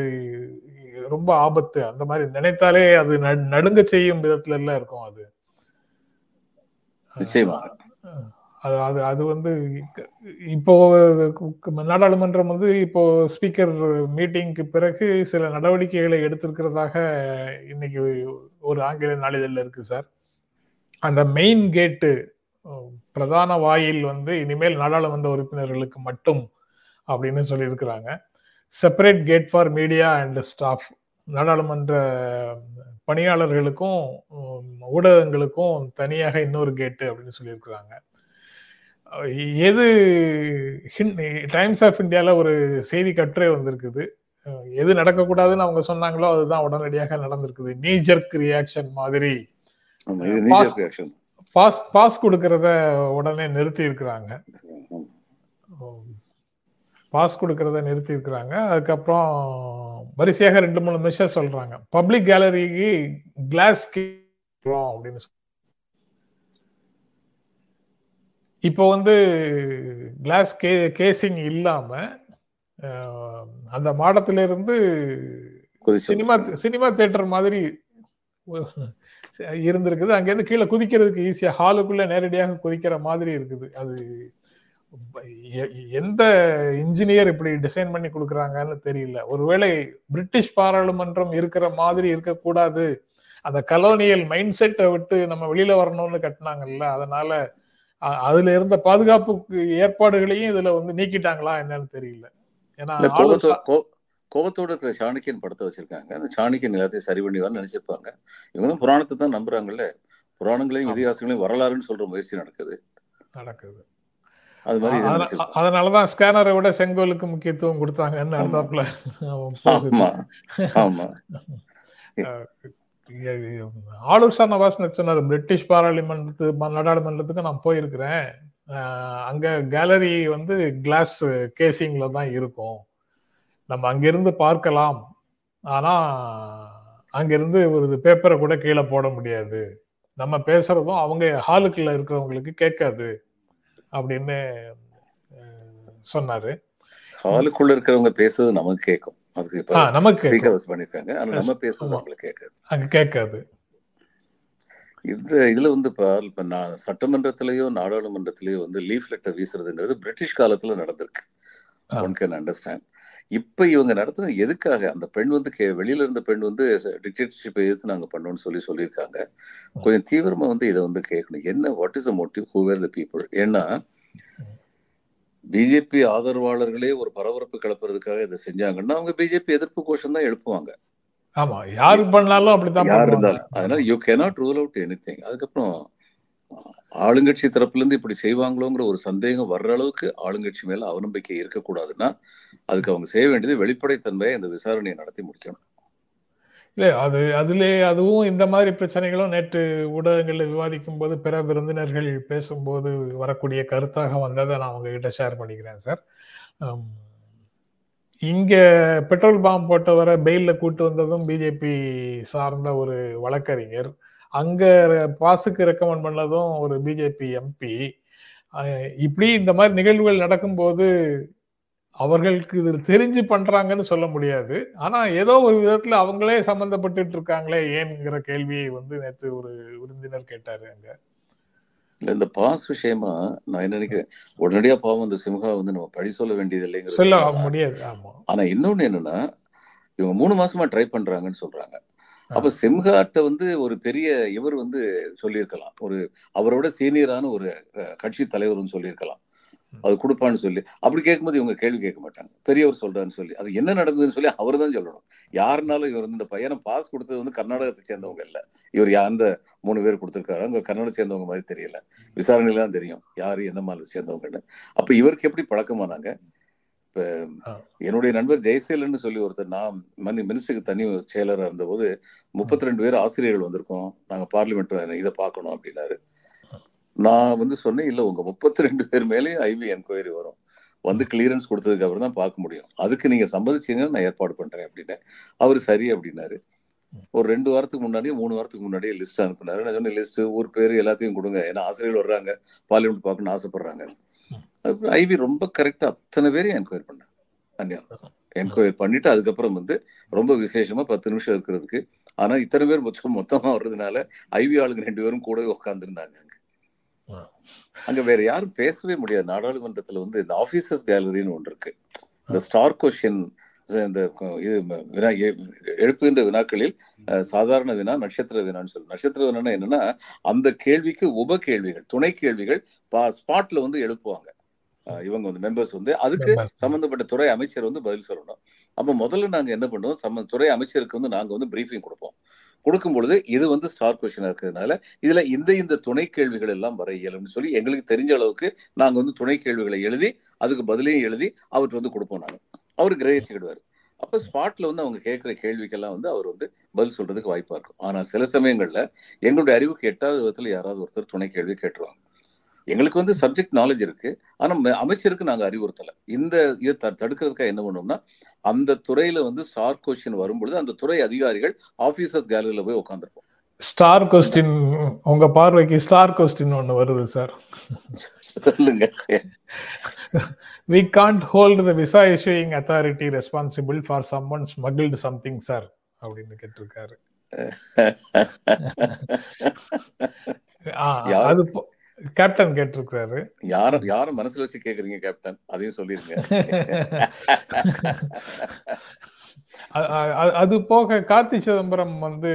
B: ரொம்ப ஆபத்து. அந்த மாதிரி நினைத்தாலே அது நடு- நடுங்க செய்யும் விதத்துல எல்லாம் இருக்கும் அது.
C: நிச்சயமாக.
B: அது அது அது வந்து இப்போ நாடாளுமன்றம் வந்து இப்போ ஸ்பீக்கர் மீட்டிங்க்கு பிறகு சில நடவடிக்கைகளை எடுத்திருக்கிறதாக இன்னைக்கு ஒரு ஆங்கில நாளிதழ்ல இருக்கு சார். அந்த மெயின் கேட்டு பிரதான வாயில் வந்து இனிமேல் நாடாளுமன்ற உறுப்பினர்களுக்கு மட்டும் அப்படின்னு சொல்லியிருக்கிறாங்க. Separate gate for media and staff நாடாளுமன்ற பணியாளர்களுக்கும் ஊடகங்களுக்கும் தனியாக இன்னொரு கேட்டு அப்படின்னு சொல்லியிருக்கிறாங்க. எது டைம்ஸ் ஆஃப் இந்தியால ஒரு செய்தி கட்டுரை வந்திருக்குது. எது நடக்கக்கூடாதுன்னு அவங்க சொன்னாங்களோ அதுதான் உடனடியாக நடந்திருக்குது. நீ ஜெர்க் ரியாக்ஷன் மாதிரி. பாஸ் பாஸ் கொடுக்கறத உடனே நிறுத்தி இருக்கிறாங்க. பாஸ் கொடுக்கறத நிறுத்தி இருக்கிறாங்க. அதுக்கப்புறம் வரிசையாக ரெண்டு மூணு நிமிஷம் சொல்றாங்க. பப்ளிக் கேலரிக்கு கிளாஸ் அப்படின்னு சொல்லி. இப்போ வந்து கிளாஸ் கே கேசிங் இல்லாம அந்த மாடத்துல இருந்து சினிமா சினிமா தியேட்டர் மாதிரி இருந்திருக்குது. அங்கேருந்து கீழே குதிக்கிறதுக்கு ஈஸியா ஹாலுக்குள்ள நேரடியாக குதிக்கிற மாதிரி இருக்குது. அது எந்த இன்ஜினியர் இப்படி டிசைன் பண்ணி கொடுக்குறாங்கன்னு தெரியல. ஒருவேளை பிரிட்டிஷ் பாராளுமன்றம் இருக்கிற மாதிரி இருக்கக்கூடாது. அந்த கலோனியல் மைண்ட் செட்டை விட்டு நம்ம வெளியில வரணும்னு கட்டினாங்கல்ல அதனால அதுல இருந்த பாதுகாப்புக்கு ஏற்பாடுகளையும் இதுல வந்து நீக்கிட்டாங்களா என்னன்னு தெரியல. ஏன்னா
C: கோபத்தோட இருக்கிற சாணக்கியன் படத்தை வச்சிருக்காங்க. அந்த சாணக்கியன் எல்லாத்தையும் சரி பண்ணி வரணும்னு நினைச்சிருப்பாங்க. இவங்க புராணத்தை தான் நம்புறாங்கல்ல. புராணங்களையும். இதிகாசங்களையும் வரலாறுன்னு சொல்ற முயற்சி நடக்குது.
B: நடக்குது.
C: அது மாதிரி.
B: அதனாலதான் ஸ்கேனரை விட செங்கோலுக்கு முக்கியத்துவம் கொடுத்தாங்கன்னு.
C: ஆமா. ஆமா.
B: ஆளுர் ஷா நவாஸ் சொன்னார் பிரிட்டிஷ் பாராளுமன்றத்து ம- நாடாளுமன்றத்துக்கு நான் போயிருக்கிறேன். அங்க கேலரி வந்து கிளாஸ் கேசிங்ல தான் இருக்கும். நம்ம அங்கிருந்து பார்க்கலாம். ஆனா அங்கிருந்து ஒரு பேப்பரை கூட கீழே போட முடியாது. நம்ம பேசுறதும் அவங்க ஹாலுக்குள்ள இருக்கிறவங்களுக்கு கேட்காது அப்படின்னு சொன்னாரு.
C: ஹாலுக்குள்ள இருக்கிறவங்க பேசுறது நமக்கு கேட்கும். அதுக்கு இப்ப
B: நமக்கு.
C: ஸ்பீக்கர் வச்சு பண்ணிருக்காங்க. ஆனா நம்ம பேசுறது
B: ஆமா.
C: அவங்களுக்கு கேட்காது.
B: அங்க கேட்காது.
C: இந்த இதுல வந்து இப்ப இப்ப நான் சட்டமன்றத்திலயோ நாடாளுமன்றத்திலயோ வந்து லீஃப்லெட்டை வீசுறதுங்கிறது பிரிட்டிஷ் காலத்துல நடந்திருக்கு. ஒன் கேன் அண்டர்ஸ்டாண்ட் இப்ப இவங்க நடத்துனது எதுக்காக? அந்த பெண் வந்து கே- வெளியில இருந்த பெண் வந்து டிக்டேட்டர்ஷிப்பை எதிர்த்து நாங்க பண்ணோம்னு சொல்லி சொல்லியிருக்காங்க. கொஞ்சம் தீவிரமா வந்து இதை வந்து கேட்கணும். என்ன what is the motive who were the people ஏன்னா பிஜேபி ஆதரவாளர்களே ஒரு பரபரப்பு கிளப்புறதுக்காக இதை செஞ்சாங்கன்னா அவங்க பிஜேபி எதிர்ப்பு கோஷம் தான் எழுப்புவாங்க.
B: ஆமா யாரு பண்ணாலும் அப்படித்தான்
C: யார். இருந்தாலும். அதனால you cannot rule out anything அதுக்கப்புறம் ஆளுங்கட்சி தரப்புல இருந்து இப்படி செய்வாங்களோங்கிற ஒரு சந்தேகம் வர்ற அளவுக்கு ஆளுங்கட்சி மேல அவநம்பிக்கை இருக்கக்கூடாதுன்னா அதுக்கு அவங்க செய்ய வேண்டியது வெளிப்படைத்தன்மையை அந்த விசாரணையை நடத்தி முடிக்கணும்.
B: இல்லை அது அதிலே அதுவும் இந்த மாதிரி பிரச்சனைகளும் நேற்று ஊடகங்களில் விவாதிக்கும் போது பிற விருந்தினர்கள் பேசும்போது வரக்கூடிய கருத்தாக வந்ததை நான் உங்ககிட்ட ஷேர் பண்ணிக்கிறேன் சார் இங்க பெட்ரோல் பாம்பு போட்டவரை பெயில்ல கூட்டு வந்ததும் பிஜேபி சார்ந்த ஒரு வழக்கறிஞர் அங்க பாஸுக்கு ரெக்கமெண்ட் பண்ணதும் ஒரு பிஜேபி எம்பி இப்படி இந்த மாதிரி நிகழ்வுகள் நடக்கும்போது அவர்களுக்கு இது தெரிஞ்சு பண்றாங்கன்னு சொல்ல முடியாது. ஆனா ஏதோ ஒரு விதத்துல அவங்களே சம்பந்தப்பட்டுட்டு இருக்காங்களே ஏன்ங்கிற கேள்வியை வந்து நேத்து ஒரு விருந்தினர் கேட்டாரு அங்க.
C: இல்ல இந்த பாஸ் விஷயமா நான் என்ன நினைக்கிறேன் உடனடியா பாவம் அந்த சிம்ஹா வந்து நம்ம பழி சொல்ல வேண்டியது இல்லைங்கிறது
B: சொல்ல. முடியாது ஆமா.
C: ஆனா இன்னொன்னு என்னன்னா இவங்க மூணு மாசமா ட்ரை பண்றாங்கன்னு சொல்றாங்க. அப்ப சிம்ஹாட்ட வந்து ஒரு பெரிய இவர் வந்து சொல்லியிருக்கலாம். ஒரு அவரோட சீனியரான ஒரு கட்சி தலைவர்னு சொல்லியிருக்கலாம். அது கொடுப்பான்னு சொல்லி அப்படி கேட்கும்போது இவங்க கேள்வி கேட்க மாட்டாங்க. பெரியவர் சொல்றான்னு சொல்லி அது என்ன நடந்ததுன்னு சொல்லி அவர் தான் சொல்லணும். யாருனாலும் இவர் வந்து இந்த பையனை பாஸ் கொடுத்தது வந்து கர்நாடகத்தை சேர்ந்தவங்க இல்ல. இவர் அந்த மூணு பேர் கொடுத்துருக்காரு. அங்க கர்நாடகத்தை சேர்ந்தவங்க மாதிரி தெரியல. விசாரணையில தான் தெரியும். யாரு எந்த மாநிலத்தை சேர்ந்தவங்கன்னு. அப்ப இவருக்கு எப்படி பழக்கமானாங்க? இப்ப. என்னுடைய நண்பர் ஜெயசீலன்னு சொல்லி ஒருத்தர் நான் மனி மினிஸ்டருக்கு தனி செயலராக இருந்தபோது முப்பத்தி ரெண்டு பேர் ஆசிரியர்கள் வந்திருக்கோம். நாங்க பார்லிமெண்ட் இதை பார்க்கணும் அப்படின்னாரு. நான் வந்து சொன்னேன் இல்லை உங்கள் முப்பத்தி ரெண்டு பேர் மேலேயும் ஐபி என்கொயரி வரும். வந்து கிளியரன்ஸ் கொடுத்ததுக்கு அப்புறம் தான் பார்க்க முடியும். அதுக்கு நீங்கள் சம்மதிச்சீங்கன்னா நான் ஏற்பாடு பண்ணுறேன் அப்படின்னு அவர் சரி அப்படின்னாரு. ஒரு ரெண்டு வாரத்துக்கு முன்னாடியே மூணு வாரத்துக்கு முன்னாடியே லிஸ்ட் அனுப்புனாரு. நான் சொன்னேன் லிஸ்ட்டு ஊர் பேர் எல்லாத்தையும் கொடுங்க. ஏன்னா ஆசிரியர்கள் வர்றாங்க. பார்லிமெண்ட் பார்க்கணும்னு ஆசைப்படுறாங்க. அதுக்கப்புறம் ஐவி ரொம்ப கரெக்டாக அத்தனை பேரையும் என்கொயரி பண்ணாங்க அந்நியம் என்கொயரி பண்ணிட்டு அதுக்கப்புறம் வந்து ரொம்ப விசேஷமா பத்து நிமிஷம் இருக்கிறதுக்கு. ஆனா இத்தனை பேர் மொத்தம் மொத்தமா வர்றதுனால ஐவி ஆளுங்க ரெண்டு பேரும் கூடவே உட்காந்துருந்தாங்க அங்கே. அங்க வேற யாரும் பேசவே முடியாது. நாடாளுமன்றத்துல வந்து இந்த ஆபீசர்ஸ் கேலரின்னு ஒன்று இருக்கு. இந்த ஸ்டார் கொஷின் இந்த இது வினா எழுப்புகின்ற வினாக்களில் சாதாரண வினா நட்சத்திர வினான்னு சொல்லுவோம் நட்சத்திர வினான்னா என்னன்னா அந்த கேள்விக்கு உப கேள்விகள் துணை கேள்விகள் ஸ்பாட்ல வந்து எழுப்புவாங்க. இவங்க வந்து மெம்பர்ஸ் வந்து அதுக்கு
B: Members.
C: சம்பந்தப்பட்ட துறை அமைச்சர் வந்து பதில் சொல்லணும். அப்ப முதல்ல நாங்க என்ன பண்ணுவோம் சம்ம துறை அமைச்சருக்கு வந்து நாங்க வந்து பிரீஃபிங் கொடுப்போம். கொடுக்கும் பொழுது இது வந்து ஸ்டார் கொஸ்டினா இருக்கிறதுனால இதுல இந்த இந்த துணை கேள்விகள் எல்லாம் வர இயலும்னு சொல்லி எங்களுக்கு தெரிஞ்ச அளவுக்கு நாங்க வந்து துணை கேள்விகளை எழுதி அதுக்கு பதிலையும் எழுதி அவர்கிட்ட வந்து கொடுப்போம் நாங்க. அவர் கிரகிச்சுக்கிடுவாரு. அப்ப ஸ்பாட்ல வந்து அவங்க கேட்கிற கேள்விக்கெல்லாம் வந்து அவர் வந்து பதில் சொல்றதுக்கு வாய்ப்பா இருக்கும். ஆனா சில சமயங்கள்ல எங்களுடைய அறிவுக்கு எட்டாவது விதத்துல யாராவது ஒருத்தர் துணை கேள்வி கேட்டுருவாங்க. எங்களுக்கு வந்து சப்ஜெக்ட் நாலேஜ் இருக்கு. ஆனா ம- அமைச்சருக்கு நாங்க அறிவுறுத்தல. இந்த இதை தடுக்கிறதுக்காக என்ன பண்ணோம்னா அந்த துறையில வந்து ஸ்டார் கொஸ்டின் வரும்பொழுது அந்த துறை அதிகாரிகள் ஆபீசர்ஸ் கேலரியில போய் உட்காந்துருப்போம்
B: ஸ்டார் கொஸ்டின் உங்க பார்வைக்கு ஸ்டார் கொஸ்டின் ஒண்ணு வருது சார்
C: சொல்லுங்க.
B: We can't hold the visa issuing authority responsible for someone smuggled something sir அப்படின்னு கேட்டிருக்காரு? அது கேப்டன் கேட்டிருக்காரு
C: யார யார மனசுல வச்சு கேக்குறீங்க கேப்டன்? அதையும் சொல்லிருங்க.
B: அது போக கார்த்தி சிதம்பரம் வந்து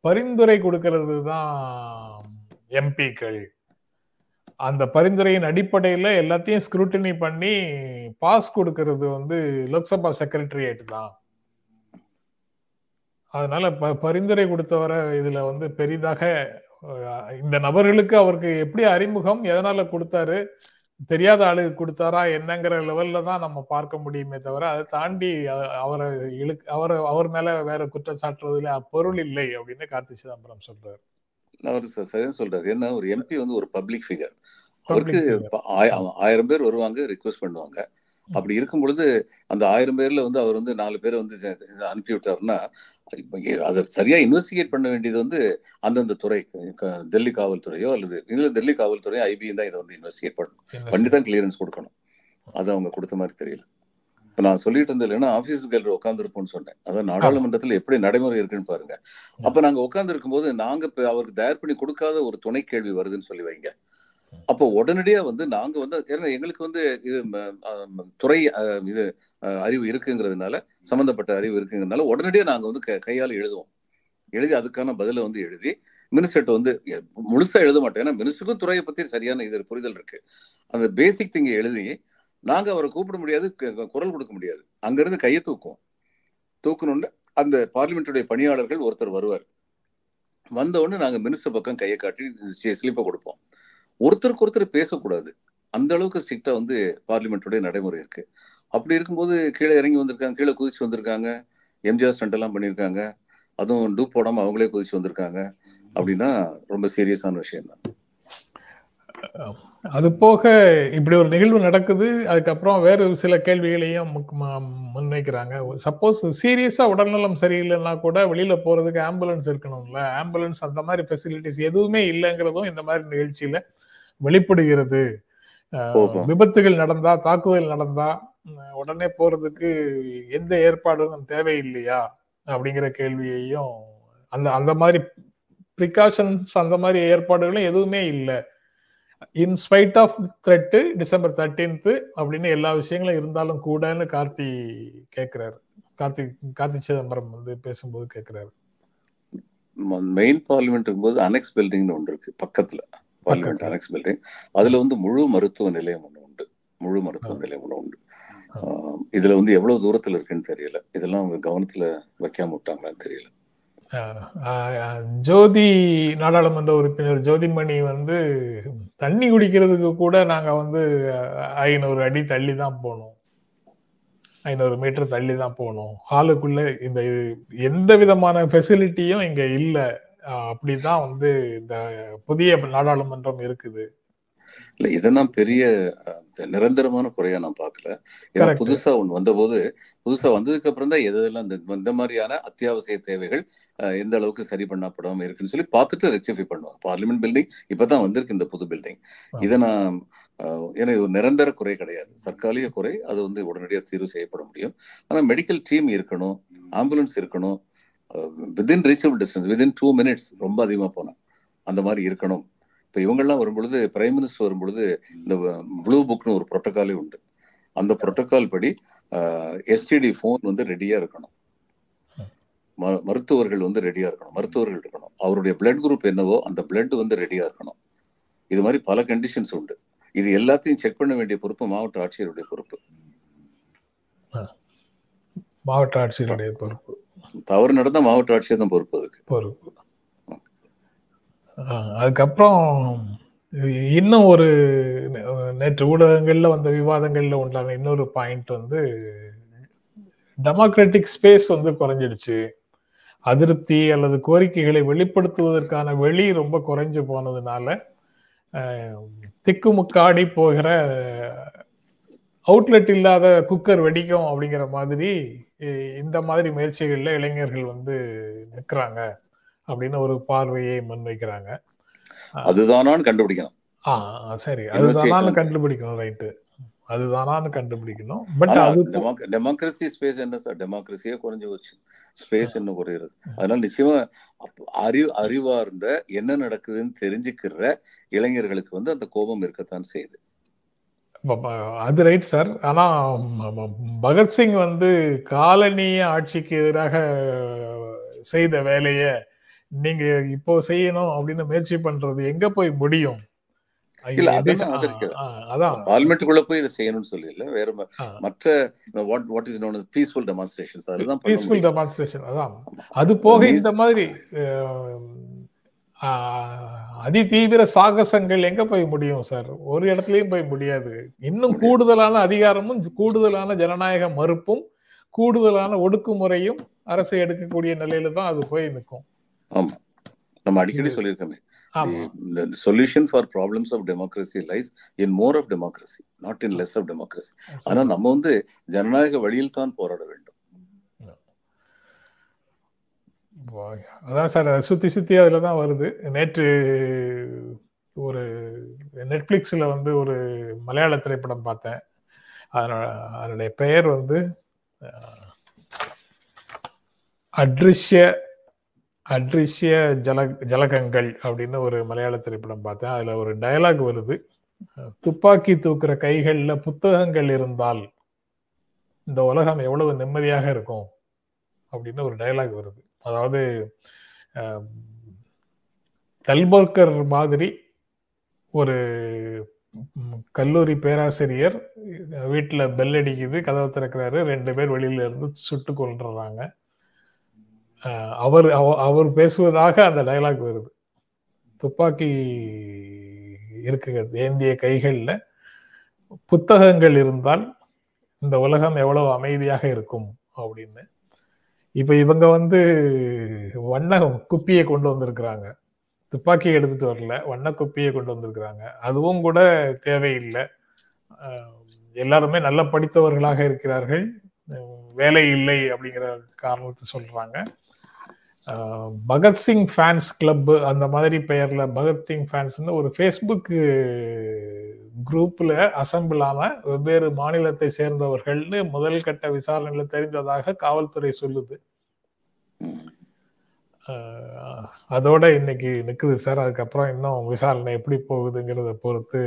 B: பரிந்துரை கொடுக்கிறது தான் எம்பிக்கள் அந்த பரிந்துரையின் அடிப்படையில எல்லாத்தையும் ஸ்க்ரூட்டினி பண்ணி பாஸ் கொடுக்கிறது வந்து லோக்சபா செக்ரட்டரியேட் தான். அதனால ப- பரிந்துரை கொடுத்தவரை இதுல வந்து பெரிதாக இந்த நபர்களுக்கு அவருக்கு எப்படி அறிமுகம் எதனால கொடுத்தாரு தெரியாத ஆளுக்கு கொடுத்தாரா என்னங்கிற லெவல்ல தான் நம்ம பார்க்க முடியுமே தவிர அதை தாண்டி அவரை இழு அவரை அவர் மேல வேற குற்றம் சாட்டுறதுல பொருள் இல்லை அப்படின்னு கார்த்தி சிதம்பரம் சொல்றாரு.
C: அவர் சரியா சொல்றாரு. என்ன ஒரு எம்பி வந்து ஒரு பப்ளிக் ஃபிகர் அவருக்கு ஆயிரம் பேர் வருவாங்க ரிக்வெஸ்ட் பண்ணுவாங்க. அப்படி இருக்கும் பொழுது அந்த ஆயிரம் பேர்ல வந்து அவர் வந்து நாலு பேர் வந்து அனுப்பி விட்டாருன்னா அதை சரியா இன்வெஸ்டிகேட் பண்ண வேண்டியது வந்து அந்தந்த துறை டெல்லி காவல்துறையோ அல்லது இதுல டெல்லி காவல்துறையோ ஐபியும் தான் இதை வந்து இன்வெஸ்டிகேட் பண்ணணும். பண்ணி தான் கிளியரன்ஸ் கொடுக்கணும். அது அவங்க கொடுத்த மாதிரி தெரியல. இப்ப நான் சொல்லிட்டு இருந்தது இல்லைன்னா ஆபீஸ் கேலரி உட்காந்துருப்போம்னு சொன்னேன். அதான் நாடாளுமன்றத்துல எப்படி நடைமுறை இருக்குன்னு பாருங்க. அப்ப நாங்க உட்கார்ந்து இருக்கும்போது நாங்க இப்ப அவருக்கு தயார் பண்ணி கொடுக்காத ஒரு துணை கேள்வி வருதுன்னு சொல்லி வைங்க. அப்போ உடனடியா வந்து நாங்க வந்து ஏன்னா எங்களுக்கு வந்து இது துறை இது அறிவு இருக்குங்கிறதுனால சம்பந்தப்பட்ட அறிவு இருக்குங்கிறதுனால உடனடியா நாங்க வந்து க- எழுதுவோம். எழுதி அதுக்கான பதிலை வந்து எழுதி மினிஸ்டர்கிட்ட வந்து முழுசா எழுத மாட்டோம். ஏன்னா மினிஸ்டருக்கும் துறையை பத்தி சரியான இது புரிதல் இருக்கு. அந்த பேசிக் திங்க எழுதி நாங்க அவரை கூப்பிட முடியாது குரல் கொடுக்க முடியாது. அங்கிருந்து கையை தூக்குவோம். தூக்கணும்னு அந்த பார்லிமெண்ட்டுடைய பணியாளர்கள் ஒருத்தர் வருவார். வந்த உடனே நாங்க மினிஸ்டர் பக்கம் கையை காட்டி ஸ்லிப்பை கொடுப்போம். ஒருத்தருக்கு ஒருத்தர் பேசக்கூடாது. அந்த அளவுக்கு ஸ்ட்ரிக்டா வந்து பார்லிமெண்ட்டுடைய நடைமுறை இருக்கு. அப்படி இருக்கும்போது கீழே இறங்கி வந்திருக்காங்க கீழே குதிச்சு வந்திருக்காங்க. எம்ஜிஆர் ஸ்டண்ட் எல்லாம் பண்ணியிருக்காங்க. அதுவும் டூப் போடாம அவங்களே குதிச்சு வந்திருக்காங்க. அப்படின்னா ரொம்ப சீரியஸான விஷயம் தான்.
B: அது போக இப்படி ஒரு நிகழ்வு நடக்குது. அதுக்கப்புறம் வேறு சில கேள்விகளையும் முன்வைக்கிறாங்க. சப்போஸ் சீரியஸா உடல்நலம் சரியில்லைன்னா கூட வெளியில போறதுக்கு ஆம்புலன்ஸ் இருக்கணும்ல. ஆம்புலன்ஸ் அந்த மாதிரி ஃபெசிலிட்டிஸ் எதுவுமே இல்லைங்கிறதும் இந்த மாதிரி நிகழ்ச்சியில வெளிப்படுகிறது. விபத்துகள் நடந்தா தாக்குதல் நடந்தா உடனே போறதுக்கு எந்த ஏற்பாடும் தேவையில்லையா? அப்படிங்கிற கேள்வியையும் அந்த அந்த மாதிரி ப்ரிகாஷன்ஸ் அந்த மாதிரி ஏற்பாடுகளும் எதுவுமே இல்லை. In spite of threat December thirteenth அப்படின்னு எல்லா விஷயங்களும் இருந்தாலும் கூடன்னு கார்த்தி கேக்குறாரு. கார்த்தி கார்த்தி சிதம்பரம் வந்து பேசும்போது கேக்குறாரு.
C: மெயின் பார்லிமெண்ட் இருக்கும்போது அனெக்ஸ் பில்டிங்னு ஒன்று இருக்கு பக்கத்துல. பார்லிமெண்ட். அனெக்ஸ் பில்டிங் அதுல வந்து முழு மருத்துவ நிலையம் ஒன்று உண்டு. முழு மருத்துவ நிலையம் ஒன்று உண்டு. இதுல வந்து எவ்வளவு தூரத்துல இருக்குன்னு தெரியல. இதெல்லாம் அவங்க கவனத்துல வைக்காம விட்டாங்களான்னு தெரியல.
B: ஜோதி நாடாளுமன்ற உறுப்பினர் ஜோதிமணி வந்து தண்ணி குடிக்கிறதுக்கு கூட நாங்க வந்து ஐநூறு அடி தள்ளி தான் போனோம். ஐநூறு மீட்டர் தள்ளி தான் போனோம். ஹாலுக்குள்ள இந்த எந்த விதமான ஃபெசிலிட்டியும் இங்க இல்ல. அப்படிதான் வந்து இந்த புதிய நாடாளுமன்றம் இருக்குது.
C: இல்ல இதெல்லாம் பெரிய நிரந்தரமான குறையா நான் பார்க்கல. ஏன்னா. புதுசா ஒண்ணு வந்தபோது புதுசா வந்ததுக்கு அப்புறம் தான் எது எதெல்லாம் இந்த மாதிரியான அத்தியாவசிய தேவைகள் எந்த அளவுக்கு சரி பண்ணப்படாம இருக்குன்னு சொல்லி பார்த்துட்டு ரெக்டிஃபை பண்ணுவோம். பார்லிமெண்ட் பில்டிங் இப்பதான் வந்திருக்கு இந்த புது பில்டிங். இதை நான் ஏன்னா இது ஒரு நிரந்தர குறை கிடையாது. தற்காலிக குறை அது வந்து உடனடியாக தீர்வு செய்யப்பட முடியும். ஆனா மெடிக்கல் டீம் இருக்கணும் ஆம்புலன்ஸ் இருக்கணும் within reachable distance within two minutes ரொம்ப அதிகமா போனேன். அந்த மாதிரி இருக்கணும். இப்போ இவங்கெல்லாம் வரும்பொழுது பிரைம் மினிஸ்டர் வரும்பொழுது இந்த ப்ளூ புக்னு ஒரு ப்ரோட்டோக்காலே உண்டு. அந்த ப்ரோட்டோக்கால் படி எஸ்டிடி ஃபோன் வந்து ரெடியா இருக்கணும். ம- மருத்துவர்கள் வந்து ரெடியாக இருக்கணும். மருத்துவர்கள் இருக்கணும். அவருடைய பிளட் குரூப் என்னவோ அந்த பிளட் வந்து ரெடியாக இருக்கணும். இது மாதிரி பல கண்டிஷன்ஸ் உண்டு. இது எல்லாத்தையும் செக் பண்ண வேண்டிய பொறுப்பு மாவட்ட ஆட்சியருடைய பொறுப்பு.
B: மாவட்ட ஆட்சியருடைய பொறுப்பு.
C: தவறு நடந்தால் மாவட்ட ஆட்சியர் தான் பொறுப்பு அதுக்கு.
B: பொறுப்பு. அதுக்கப்புறம் இன்னும் ஒரு நேற்று ஊடகங்களில் வந்த விவாதங்களில் உண்டான இன்னொரு பாயிண்ட் வந்து டெமோக்ராட்டிக் ஸ்பேஸ் வந்து குறைஞ்சிடுச்சு. அதிருப்தி அல்லது கோரிக்கைகளை வெளிப்படுத்துவதற்கான வெளி ரொம்ப குறைஞ்சு போனதுனால திக்குமுக்காடி போகிற அவுட்லெட் இல்லாத குக்கர் வெடிக்கும் அப்படிங்கிற மாதிரி இந்த மாதிரி முயற்சிகள்ல இளைஞர்கள் வந்து நிற்கிறாங்க அப்படின்னு ஒரு பார்வையை முன்வைக்கிறாங்க.
C: அதுதானான்னு கண்டுபிடிக்கணும்.
B: ஆ சரி. அதுதானான்னு கண்டுபிடிக்கணும் ரைட்டு. அதுதானான்னு கண்டுபிடிக்கணும். பட் அது
C: டெமோக்ரஸி ஸ்பேஸ் என்ன சார்? டெமோக்ரஸியே குறைஞ்சு போச்சு. ஸ்பேஸ் என்ன குறையிறது. அதனால நிச்சயமா அப்ப அறிவு அறிவார்ந்த என்ன நடக்குதுன்னு தெரிஞ்சுக்கிற இளைஞர்களுக்கு வந்து அந்த கோபம் இருக்கத்தான் செய்யுது.
B: அது ரைட் சார் ஆனா பகத்சிங் வந்து காலனிய ஆட்சிக்கு எதிராக செய்த வேலைய நீங்க இப்போ செய்யணும் அப்படின்னு முயற்சி பண்றது எங்க போய் முடியும்?
C: இல்ல, பார்லிமெண்ட்டுக்குள்ள போய் இதை செய்யணும்னு சொல்லல வேற ம-
B: ஆ.
C: மற்ற what what is known peaceful demonstrations பண்ண
B: பீஸ்ஃபுல் டெமான்ஸ்ட்ரேஷன் அதான். அது போக இந்த மாதிரி அஹ், ஆஹ், அதிதீவிர சாகசங்கள் எங்க போய் முடியும் சார் ஒரு இடத்துலயும் போய் முடியாது. இன்னும். கூடுதலான அதிகாரமும் கூடுதலான ஜனநாயக மறுப்பும் கூடுதலான ஒடுக்குமுறையும் அரசு எடுக்கக்கூடிய நிலையில தான் அது போய் நிற்கும்.
C: ஆமா. நம்ம அடிக்கடி சொல்லியிருக்கோமே. the solution for problems of democracy lies in more of democracy not in less of democracy. ஆனா நம்ம வந்து ஜனநாயக வழியில் தான் போராட வேண்டும்
B: வா- அதான் சார் சுத்தி சுத்தி அதுல தான் வருது. நேற்று ஒரு நெட்ஃப்ளிக்ஸில் வந்து ஒரு மலையாள திரைப்படம் பார்த்தேன். அதனோட அதனுடைய பெயர் வந்து அட்ரிஷ்ய அட்ரிஷ்ய ஜல ஜலகங்கள் அப்படின்னு ஒரு மலையாள திரைப்படம் பார்த்தேன். அதில் ஒரு டயலாக் வருது. துப்பாக்கி தூக்குற கைகளில் புத்தகங்கள் இருந்தால் இந்த உலகம் எவ்வளவு நிம்மதியாக இருக்கும் அப்படின்னு ஒரு டயலாக் வருது. அதாவது அஹ், மாதிரி ஒரு கல்லூரி பேராசிரியர் வீட்டில் பெல் அடிக்குது கதவை திறக்கிறாரு ரெண்டு பேர் வெளியில இருந்து சுட்டு கொள்றாங்க அவர் அவ- அவர் பேசுவதாக அந்த டைலாக் வருது. துப்பாக்கி இருக்கு ஏந்திய கைகளில். புத்தகங்கள் இருந்தால் இந்த உலகம் எவ்வளவு அமைதியாக இருக்கும் அப்படின்னு. இப்ப இவங்க வந்து வண்ண குப்பியை கொண்டு வந்திருக்கிறாங்க. துப்பாக்கி எடுத்துட்டு வரல வண்ண குப்பியை கொண்டு வந்திருக்கிறாங்க. அதுவும் கூட தேவையில்லை. எல்லாருமே நல்ல படித்தவர்களாக இருக்கிறார்கள். வேலை இல்லை அப்படிங்கிற காரணத்தை சொல்றாங்க. பகத்சிங் ஃபேன்ஸ் கிளப் அந்த மாதிரி பெயர்ல பகத்சிங் ஃபேன்ஸ்னு ஒரு ஃபேஸ்புக் குரூப்ல அசம்பிள் ஆன வெவ்வேறு மாநிலத்தை சேர்ந்தவர்கள்னு முதல் கட்ட விசாரணையில தெரிந்ததாக காவல்துறை சொல்லுது. அதோட இன்னைக்கு நிக்குது சார். அதுக்கப்புறம் இன்னும் விசாரணை எப்படி போகுதுங்கிறத பொறுத்து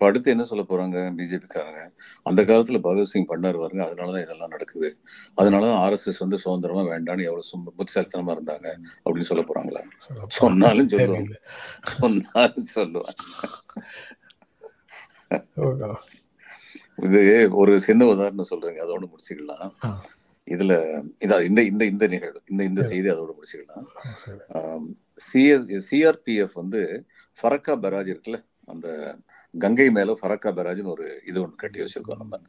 C: இப்ப அடுத்து என்ன சொல்ல போறாங்க? பிஜேபி காரங்க அந்த காலத்துல பகத்சிங் பண்ணாரு பாருங்க. அதனாலதான் இதெல்லாம் நடக்குது. அதனாலதான் ஆர்எஸ்எஸ் வந்து சுதந்திரமா வேண்டாம்னு எவ்வளவு சும்ப- புத்திசாலித்தனமா இருந்தாங்க அப்படின்னு சொல்ல போறாங்களா? சொன்னாலும் சொல்லுவாங்க. சொன்னாலும் சொல்லுவாங்க. இது ஒரு சின்ன உதாரணம் சொல்றேங்க. அதோட முடிச்சுக்கலாம். இதுல இதா இந்த இந்த இந்த நிகழ்வு இந்த இந்த செய்தி அதோட முடிச்சுக்கலாம். சிஎஸ் சிஆர்பிஎஃப் வந்து ஃபரக்கா பராஜ் இருக்குல்ல? அந்த கங்கை மேல ஃபரக்கா பராஜ்னு ஒரு இது ஒன்று கட்டி வச்சிருக்கோம் நம்ம.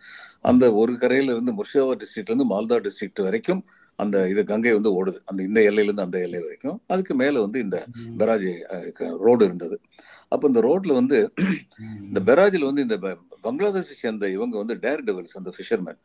C: அந்த ஒரு கரையில இருந்து முர்ஷிதாபாத் டிஸ்ட்ரிக்ட்ல இருந்து மால்தா டிஸ்ட்ரிக்ட் வரைக்கும் அந்த இது கங்கை வந்து ஓடுது. அந்த இந்த எல்லையில இருந்து அந்த எல்லை வரைக்கும். அதுக்கு மேல வந்து இந்த பெராஜ் ரோடு இருந்தது. அப்ப இந்த ரோட்ல வந்து இந்த பெராஜில் வந்து இந்த பங்களாதேஷை சேர்ந்த இவங்க வந்து டேர் டெவல்ஸ் அந்த ஃபிஷர்மேன்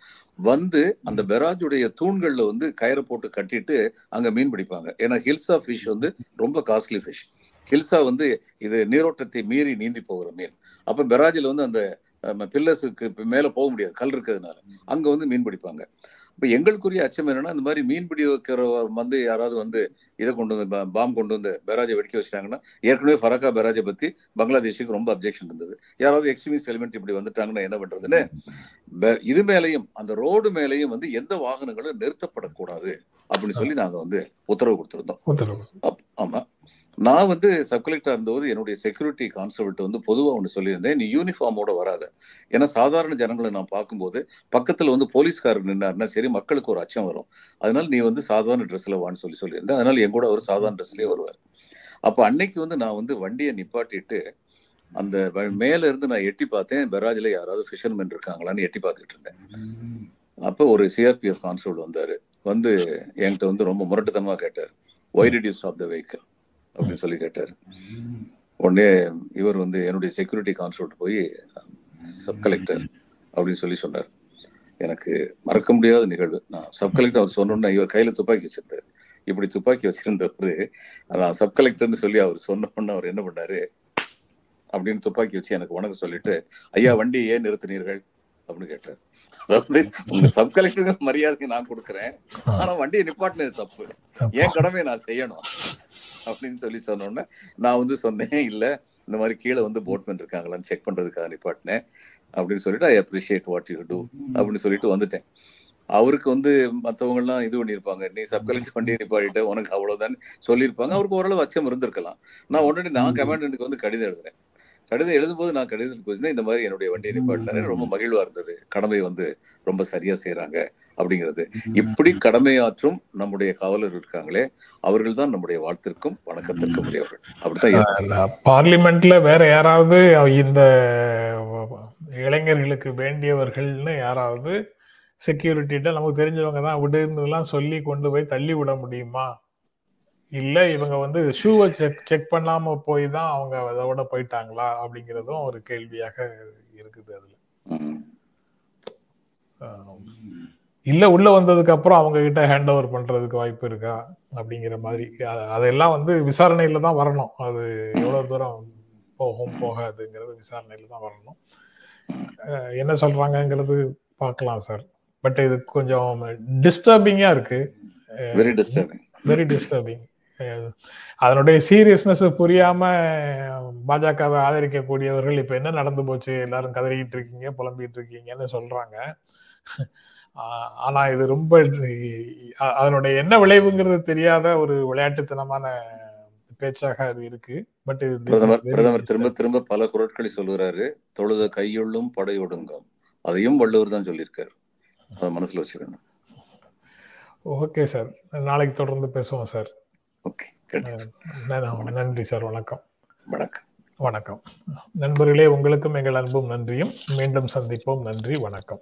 C: வந்து அந்த பெராஜுடைய தூண்கள்ல வந்து கயிறை போட்டு கட்டிட்டு அங்க மீன் பிடிப்பாங்க. ஏன்னா ஹில்சா ஃபிஷ் வந்து ரொம்ப காஸ்ட்லி ஃபிஷ் ஹில்சா வந்து இது நீரோட்டத்தை மீறி நீந்தி போகிற மீன். அப்ப பெராஜில் வந்து அந்த பில்லர்ஸுக்கு மேல போக முடியாது கல் இருக்கிறதுனால. அங்க வந்து மீன் பிடிப்பாங்க. இப்ப எங்களுக்குரிய அச்சம் என்னன்னா இந்த மாதிரி மீன்பிடி வைக்கிற வந்து யாராவது வந்து இதை கொண்டு வந்து பாம் கொண்டு வந்து பேராஜை வெடிக்க வச்சிட்டாங்கன்னா ஏற்கனவே ஃபரக்கா பேராஜை பத்தி பங்களாதேஷுக்கு ரொம்ப அப்ஜெக்ஷன் இருந்தது. யாராவது எக்ஸ்ட்ரீமிஸ்ட் எலிமெண்ட் இப்படி வந்துட்டாங்கன்னா என்ன பண்றதுன்னு ப- இது மேலையும் அந்த ரோடு மேலையும் வந்து எந்த வாகனங்களும் நிறுத்தப்படக்கூடாது அப்படின்னு சொல்லி நாங்க வந்து உத்தரவு கொடுத்திருந்தோம். ஆமா. நான் வந்து சப் கலெக்டர் இருந்தபோது என்னுடைய செக்யூரிட்டி கான்ஸ்டபிள்கிட்ட வந்து பொதுவாக ஒன்று சொல்லியிருந்தேன். நீ யூனிஃபார்மோட வராத. ஏன்னா சாதாரண ஜனங்களை நான் பார்க்கும்போது பக்கத்துல வந்து போலீஸ்காரர் நின்னார்னா சரி மக்களுக்கு ஒரு அச்சம் வரும். அதனால நீ வந்து சாதாரண ட்ரெஸ்ல வான்னு சொல்லி சொல்லியிருந்தேன். அதனால என் கூட அவர் சாதாரண ட்ரெஸ்லேயே வருவார். அப்போ அன்னைக்கு வந்து நான் வந்து வண்டியை நிப்பாட்டிட்டு அந்த மேல இருந்து நான் எட்டி பார்த்தேன். பெராஜ்ல யாராவது ஃபிஷர்மேன் இருக்காங்களான்னு எட்டி பார்த்துக்கிட்டு இருந்தேன். அப்போ ஒரு சிஆர்பிஎஃப் கான்ஸ்டபிள் வந்தாரு. வந்து என்கிட்ட வந்து ரொம்ப முரட்டுத்தனமாக கேட்டார். Why did you stop the vehicle அப்படின்னு சொல்லி கேட்டார். உடனே இவர் வந்து என்னுடைய செக்யூரிட்டி கான்ஸ்டபிள் போய் சப் கலெக்டர் அப்படின்னு சொல்லி சொன்னார். எனக்கு மறக்க முடியாத நிகழ்வு. நான் சப் கலெக்டர் அவர் சொன்னோன்னே இவர் கையில துப்பாக்கி வச்சிருந்தார். இப்படி துப்பாக்கி வச்சிருந்தவர் நான் சப் கலெக்டர்னு சொல்லி அவர் சொன்ன உடனே அவர் என்ன பண்ணாரு? அப்படின்னு துப்பாக்கி வச்சு எனக்கு வணக்கம் சொல்லிட்டு ஐயா வண்டி ஏன் நிறுத்தினீர்கள்? அப்படின்னு கேட்டார். அதாவது உங்க சப் கலெக்டருக்கு மரியாதை நான் கொடுக்குறேன். ஆனா வண்டியை நிப்பாட்டினது தப்பு. என் கடமையை நான் செய்யணும்? அப்படின்னு சொல்லி சொன்ன உடனே நான் வந்து சொன்னேன் இல்ல இந்த மாதிரி கீழே வந்து போட்மேன் இருக்காங்களான்னு செக் பண்றதுக்காக நிப்பாட்டினேன் அப்படின்னு சொல்லிட்டு I appreciate what you do அப்படின்னு சொல்லிட்டு வந்துட்டேன். அவருக்கு வந்து மத்தவங்க எல்லாம் இது பண்ணியிருப்பாங்க நீ சப் கலெக்டர் வண்டியை நிப்பாட்டிட்ட உனக்கு அவ்வளவுதான் சொல்லியிருப்பாங்க. அவருக்கு ஓரளவு அச்சம் இருந்திருக்கலாம். நான் உடனே நான் கமாண்டன்ட்டுக்கு வந்து கடிதம் எழுதுறேன். கடிதம் எழுதும்போது நான் கடிதத்துக்கு வச்சிருந்தேன் இந்த மாதிரி என்னுடைய வண்டியை நிப்பாட்டினாரு. ரொம்ப மகிழ்வா இருந்தது. கடமை வந்து ரொம்ப சரியா செய்யறாங்க அப்படிங்கிறது. இப்படி கடமையாற்றும் நம்முடைய காவலர்கள் இருக்காங்களே அவர்கள் தான் நம்முடைய வாழ்த்திற்கும் வணக்கத்திற்கும் உரியவர்கள். அப்படித்தான்.
B: பார்லிமெண்ட்ல வேற யாராவது இந்த இளைஞர்களுக்கு வேண்டியவர்கள்னு யாராவது செக்யூரிட்டிட்ட நமக்கு தெரிஞ்சவங்க தான் விடுலாம் சொல்லி கொண்டு போய் தள்ளி விட முடியுமா? இல்ல இவங்க வந்து ஷூவை செக் செக் பண்ணாம போய் தான் அவங்க அதோட போயிட்டாங்களா அப்படிங்கறதும் ஒரு கேள்வியாக இருக்குது அதுல. இல்ல உள்ள வந்ததுக்கு அப்புறம் அவங்க கிட்ட ஹேண்ட் ஓவர் பண்றதுக்கு வாய்ப்பு இருக்கா அப்படிங்கிற மாதிரி. அதெல்லாம் வந்து விசாரணையில தான் வரணும். அது எவ்வளவு தூரம் போகும் போகாதுங்கிறது விசாரணையில தான் வரணும். என்ன சொல்றாங்கங்கிறது பார்க்கலாம் சார். பட் இது கொஞ்சம் டிஸ்டர்பிங்கா இருக்கு.
C: வெரி டிஸ்டர்பிங்
B: வெரி டிஸ்டர்பிங் அதனுடைய சீரியஸ்னஸ் புரியாம பாஜகவை ஆதரிக்கக்கூடியவர்கள் இப்ப என்ன நடந்து போச்சு? எல்லாரும் கதறிக்கிட்டு இருக்கீங்க புலம்பிட்டு இருக்கீங்கன்னு சொல்றாங்க ஆனா இது ரொம்ப அதனுடைய என்ன விளைவுங்கிறது தெரியாத ஒரு விளையாட்டுத்தனமான பேச்சாக அது இருக்கு. பட்
C: பிரதமர் பிரதமர் திரும்ப திரும்ப பல குரட்களை சொல்லுகிறாரு. தொழுத கையுள்ளும் படையொடுங்கும் அதையும் வள்ளுவர் தான் சொல்லியிருக்காரு. அதை மனசுல வச்சுக்கணும்.
B: Okay sir. நாளைக்கு தொடர்ந்து பேசுவோம் சார்.
C: ஓகே
B: நன்றி சார். வணக்கம்.
C: வணக்கம்.
B: வணக்கம். நண்பர்களே உங்களுக்கும் எங்கள் அன்பும் நன்றியும். மீண்டும் சந்திப்போம். நன்றி வணக்கம்.